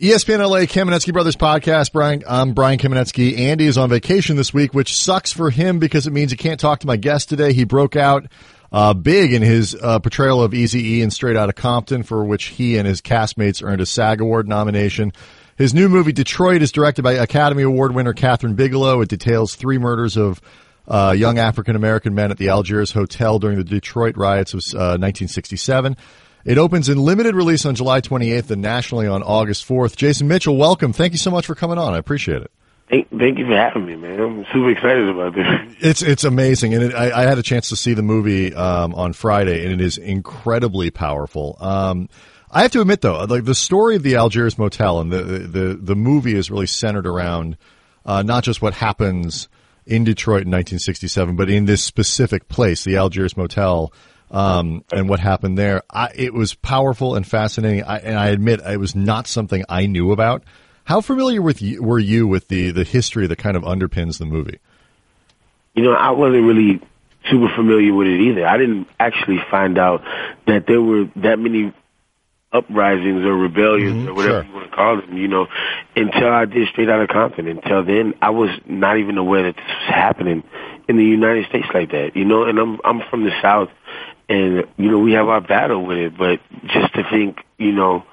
ESPN LA Kamenetsky Brothers podcast. Brian, I'm Brian Kamenetsky. Andy is on vacation this week, which sucks for him because it means he can't talk to my guest today. He broke out uh, big in his uh, portrayal of Easy E in Straight Outta Compton, for which he and his castmates earned a SAG Award nomination. His new movie Detroit is directed by Academy Award winner Kathryn Bigelow. It details three murders of uh, young African American men at the Algiers Hotel during the Detroit riots of 1967. It opens in limited release on July 28th and nationally on August 4th. Jason Mitchell, welcome. Thank you so much for coming on. I appreciate it. Thank, thank you for having me, man. I'm super excited about this. It's it's amazing, and it, I, I, had a chance to see the movie um, on Friday, and it is incredibly powerful. Um, I have to admit, though, like the story of the Algiers Motel and the the the movie is really centered around uh, not just what happens in Detroit in 1967, but in this specific place, the Algiers Motel um, and what happened there. I, it was powerful and fascinating. I, and I admit it was not something I knew about. How familiar with you, were you with the the history that kind of underpins the movie? You know, I wasn't really super familiar with it either. I didn't actually find out that there were that many uprisings or rebellions mm-hmm, or whatever sure. you want to call them, you know, until I did Straight Out of Compton. Until then, I was not even aware that this was happening in the United States like that, you know. And I'm I'm from the South, and you know we have our battle with it. But just to think, you know,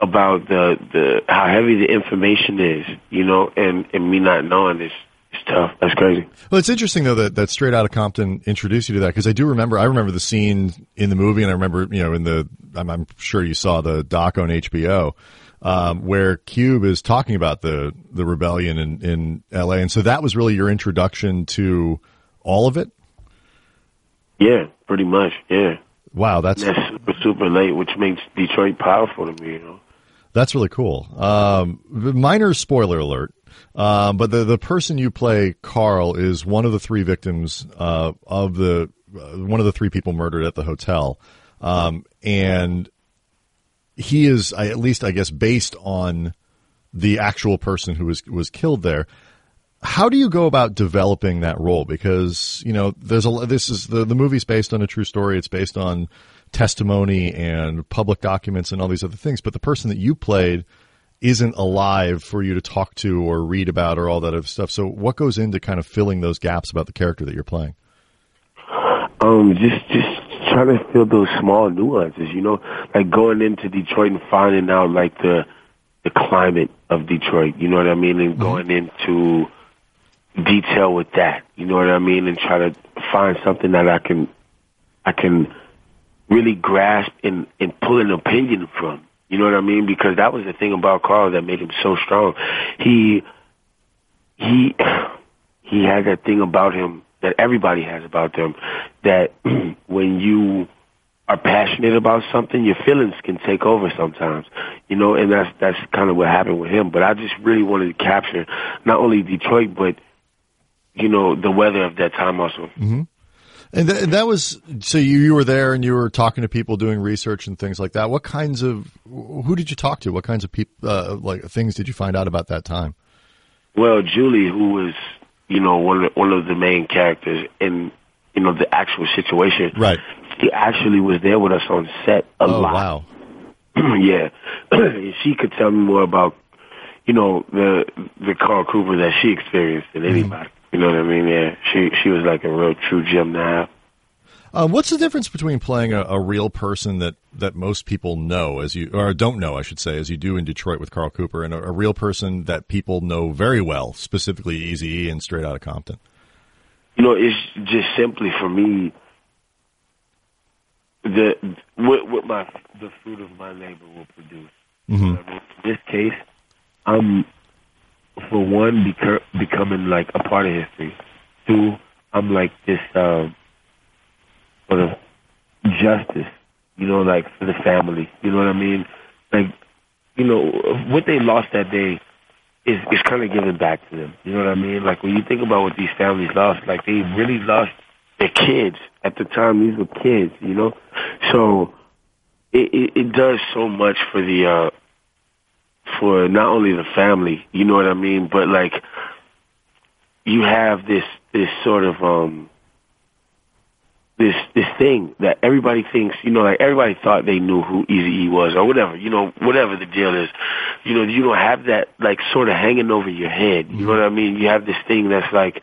about the the how heavy the information is, you know, and and me not knowing is It's tough. That's crazy. Well, it's interesting though that, that Straight Out of Compton introduced you to that because I do remember. I remember the scene in the movie, and I remember you know in the. I'm, I'm sure you saw the doc on HBO um, where Cube is talking about the the rebellion in in L.A. And so that was really your introduction to all of it. Yeah, pretty much. Yeah. Wow, that's that's super super late, which makes Detroit powerful to me. You know. That's really cool. Um, minor spoiler alert, um, but the the person you play, Carl, is one of the three victims uh, of the uh, one of the three people murdered at the hotel, um, and he is I at least, I guess, based on the actual person who was was killed there how do you go about developing that role? Because you know, there's a this is the the movie's based on a true story. It's based on testimony and public documents and all these other things. But the person that you played isn't alive for you to talk to or read about or all that other stuff. So, what goes into kind of filling those gaps about the character that you're playing? Um, just just trying to fill those small nuances. You know, like going into Detroit and finding out like the the climate of Detroit. You know what I mean, and mm-hmm. going into detail with that. You know what I mean? And try to find something that I can, I can really grasp and, and pull an opinion from. You know what I mean? Because that was the thing about Carl that made him so strong. He, he, he had that thing about him that everybody has about them that when you are passionate about something, your feelings can take over sometimes, you know, and that's that's kind of what happened with him. But I just really wanted to capture not only Detroit, but you know, the weather of that time also. Mm-hmm. And th- that was so you, you were there and you were talking to people doing research and things like that. What kinds of who did you talk to? What kinds of people uh, like things did you find out about that time? Well, Julie, who was you know one of the, one of the main characters in you know the actual situation, right? She actually was there with us on set a oh, lot. Wow. yeah, she could tell me more about you know the the Carl Cooper that she experienced than mm-hmm. anybody. Mm. You know what I mean? Yeah, she she was like a real true gem to have. Um, what's the difference between playing a, a, real person that, that most people know as you or don't know, I should say, as you do in Detroit with Carl Cooper, and a, a real person that people know very well, specifically Easy E and Straight Outta Compton? You know, it's just simply for me the what, what my the fruit of my labor will produce. Mm-hmm. in this case, I'm for one, beca- becoming like a part of history. Two, I'm like this um, sort of justice, you know, like for the family. You know what I mean? Like, you know, what they lost that day is is kind of given back to them. You know what I mean? Like when you think about what these families lost, like they really lost their kids at the time. These were kids, you know. So it it, it does so much for the uh for not only the family, you know what I mean, but like you have this this sort of um this this thing that everybody thinks, you know, like everybody thought they knew who Easy E was or whatever, you know, whatever the deal is. You know, you don't have that like sort of hanging over your head. You know what I mean? You have this thing that's like,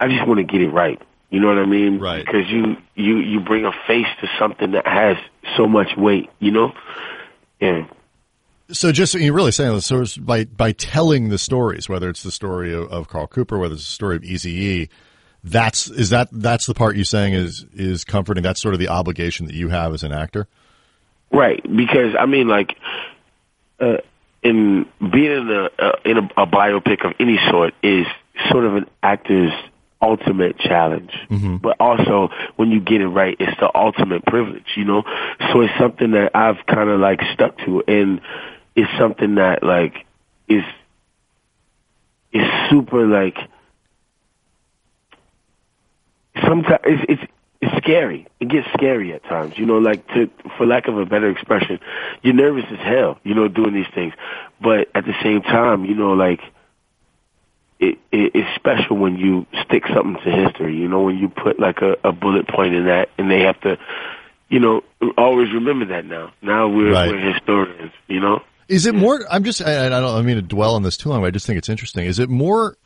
I just want to get it right. You know what I mean? Right. Because you you you bring a face to something that has so much weight. You know. Yeah. So just you're really saying this so by by telling the stories, whether it's the story of, of Carl Cooper, whether it's the story of Easy E, that's is that that's the part you're saying is is comforting. That's sort of the obligation that you have as an actor. Right, because I mean, like, uh, in being in a uh, in a, a biopic of any sort is sort of an actor's ultimate challenge. But also, when you get it right, it's the ultimate privilege. You know, so it's something that I've kind of like stuck to, and it's something that like is is super like sometimes it's, it's it's scary. It gets scary at times. You know, like to for lack of a better expression, you're nervous as hell. You know, doing these things, but at the same time, you know, like it, it it's special when you stick something to history. You know, when you put like a, a bullet point in that, and they have to, you know, always remember that now. Now we're, Right. we're historians. You know. Is it more? I'm just. I, I don't. I mean to dwell on this too long. But I just think it's interesting. Is it more?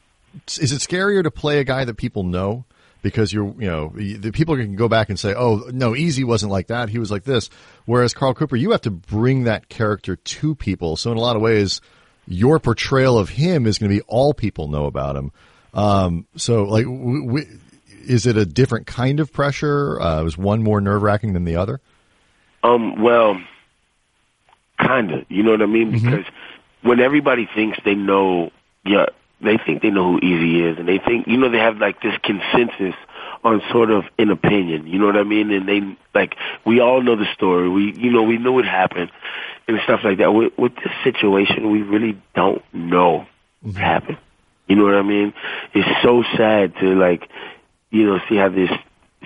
Is it scarier to play a guy that people know because you're, you know, the people can go back and say, "Oh, no, Eazy wasn't like that. He was like this." Whereas Carl Cooper, you have to bring that character to people. So in a lot of ways, your portrayal of him is going to be all people know about him. Um, so like, w- w- is it a different kind of pressure? Uh, is one more nerve wracking than the other? Um, well, kinda. You know what I mean? Mm-hmm. Because when everybody thinks they know, yeah, they think they know who Eazy is, and they think, you know, they have like this consensus on sort of an opinion. You know what I mean? And they like we all know the story. We, you know, we know what happened and stuff like that. With, with this situation, we really don't know what mm-hmm. happened. You know what I mean? It's so sad to like, you know, see how this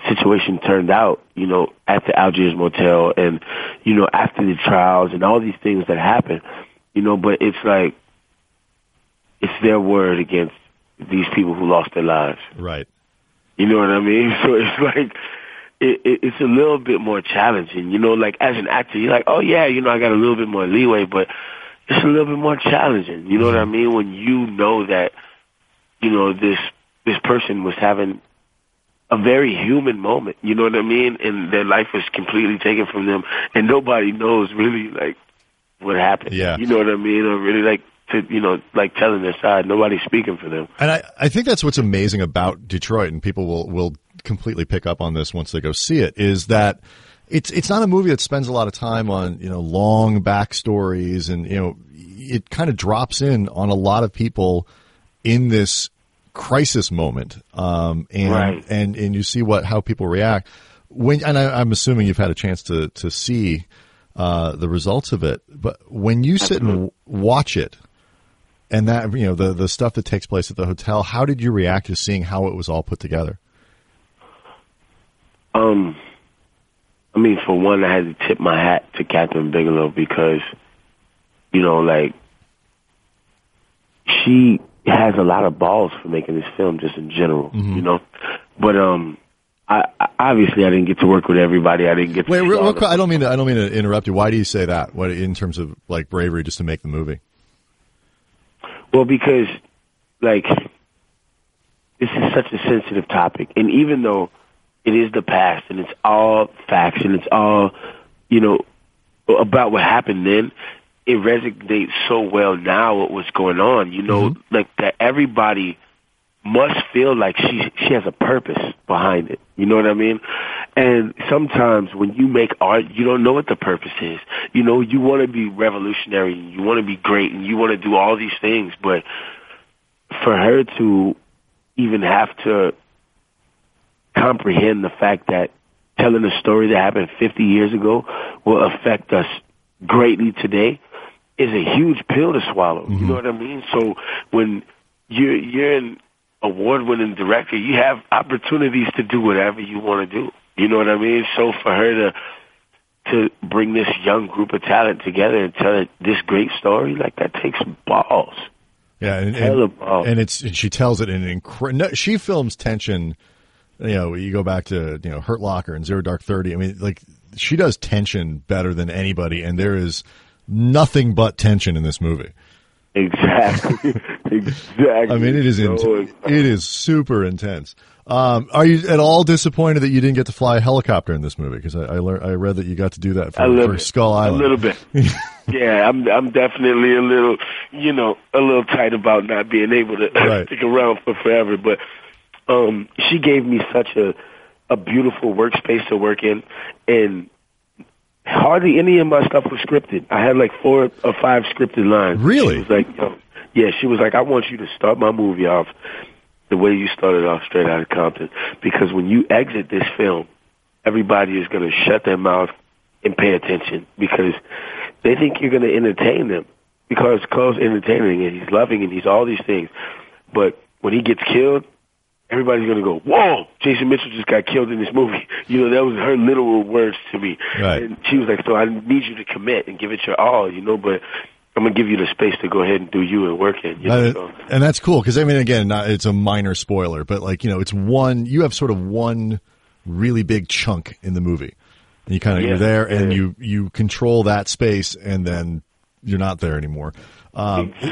situation turned out, you know, at the Algiers Motel and, you know, after the trials and all these things that happened, you know, but it's like, it's their word against these people who lost their lives. Right. You know what I mean? So it's like, it, it, it's a little bit more challenging, you know, like as an actor, you're like, oh yeah, you know, I got a little bit more leeway, but it's a little bit more challenging. You know what I mm-hmm. mean? When you know that, you know, this, this person was having a very human moment, you know what I mean? And their life was completely taken from them and nobody knows really like what happened. Yeah. You know what I mean? Or really like to, you know, like telling their side. Nobody's speaking for them. And I, I think that's what's amazing about Detroit, and people will, will completely pick up on this once they go see it, is that it's it's not a movie that spends a lot of time on you know long backstories, and you know it kind of drops in on a lot of people in this crisis moment, um, and Right. and and you see what how people react when. And I, I'm assuming you've had a chance to to see uh, the results of it, but when you sit and watch it and that you know the the stuff that takes place at the hotel how did you react to seeing how it was all put together Um, I mean, for one, I had to tip my hat to Kathryn Bigelow because, you know, like she has a lot of balls for making this film, just in general, you know. But um, I, I obviously I didn't get to work with everybody. I didn't get to wait real, real quick, i don't mean to i don't mean to interrupt you. Why do you say that? What in terms of like bravery just to make the movie? Well, because like this is such a sensitive topic, and even though it is the past and it's all facts and it's all you know about what happened then, it resonates so well now with what's going on. You know, mm-hmm. like that everybody must feel like she she has a purpose behind it. You know what I mean? And sometimes when you make art, you don't know what the purpose is. You know, you want to be revolutionary, and you want to be great, and you want to do all these things, but for her to even have to comprehend the fact that telling a story that happened 50 years ago will affect us greatly today is a huge pill to swallow. You mm-hmm. know what I mean? So when you're you're an award-winning director, you have opportunities to do whatever you want to do. You know what I mean? So for her to to bring this young group of talent together and tell it this great story, like that takes balls. yeah and, and, and it's and she tells it in an incre- no, she films tension you know, you go back to you know Hurt Locker and Zero Dark Thirty. I mean, like she does tension better than anybody, and there is nothing but tension in this movie. Exactly. exactly. I mean, it is So in, it is super intense. Um, are you at all disappointed that you didn't get to fly a helicopter in this movie? Because I I, learned, I read that you got to do that for, for. Skull Island. A little bit. yeah, I'm I'm definitely a little, you know, a little tight about not being able to Right. stick around for forever. But um, she gave me such a a beautiful workspace to work in, and hardly any of my stuff was scripted. I had like four or five scripted lines. Really? She was like, Yo, yeah, she was like, I want you to start my movie off the way you started off straight out of Compton, because when you exit this film, everybody is going to shut their mouth and pay attention because they think you're going to entertain them because Carl's entertaining and he's loving and he's all these things. But when he gets killed, everybody's going to go, whoa, Jason Mitchell just got killed in this movie. You know, that was her literal words to me. Right. And she was like, so I need you to commit and give it your all, you know, but I'm going to give you the space to go ahead and do you and work it. You know, so. and that's cool because I mean, again, not, it's a minor spoiler, but like you know, it's one. You have sort of one really big chunk in the movie, and you kind of Yeah, you're there, and you you control that space, and then you're not there anymore. Um,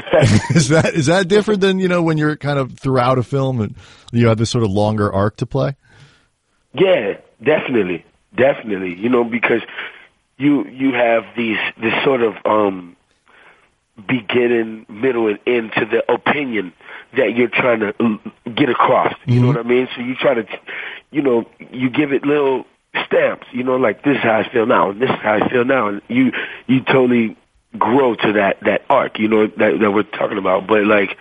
is that is that different than you know when you're kind of throughout a film and you have this sort of longer arc to play? Yeah, definitely, definitely. You know, because you you have these this sort of um beginning, middle, and end to the opinion that you're trying to get across. You know what I mean? So you try to, you know, you give it little stamps. You know, like this is how I feel now, and this is how I feel now, and you you totally grow to that that arc. You know that that we're talking about, but like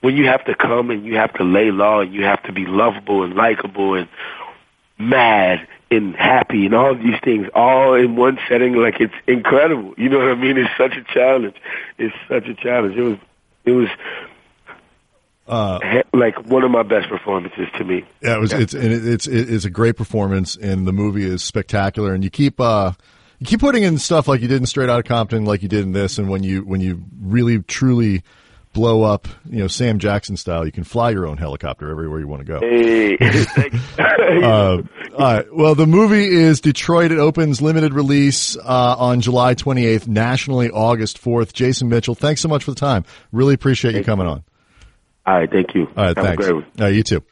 when you have to come and you have to lay law and you have to be lovable and likable and mad and happy and all these things all in one setting like it's incredible you know what i mean it's such a challenge it's such a challenge it was it was Uh, like one of my best performances to me Yeah, it was. It's and it, it's it's a great performance, and the movie is spectacular. And you keep uh, you keep putting in stuff like you did in Straight Out of Compton, like you did in this. And when you when you really truly blow up, you know, Sam Jackson style, you can fly your own helicopter everywhere you want to go. hey Uh, all right. Well, the movie is Detroit. It opens limited release uh, on July 28th, nationally August 4th. Jason Mitchell, thanks so much for the time. Really appreciate you coming on. all right thank you All right, Have thanks. great one. Uh, you too.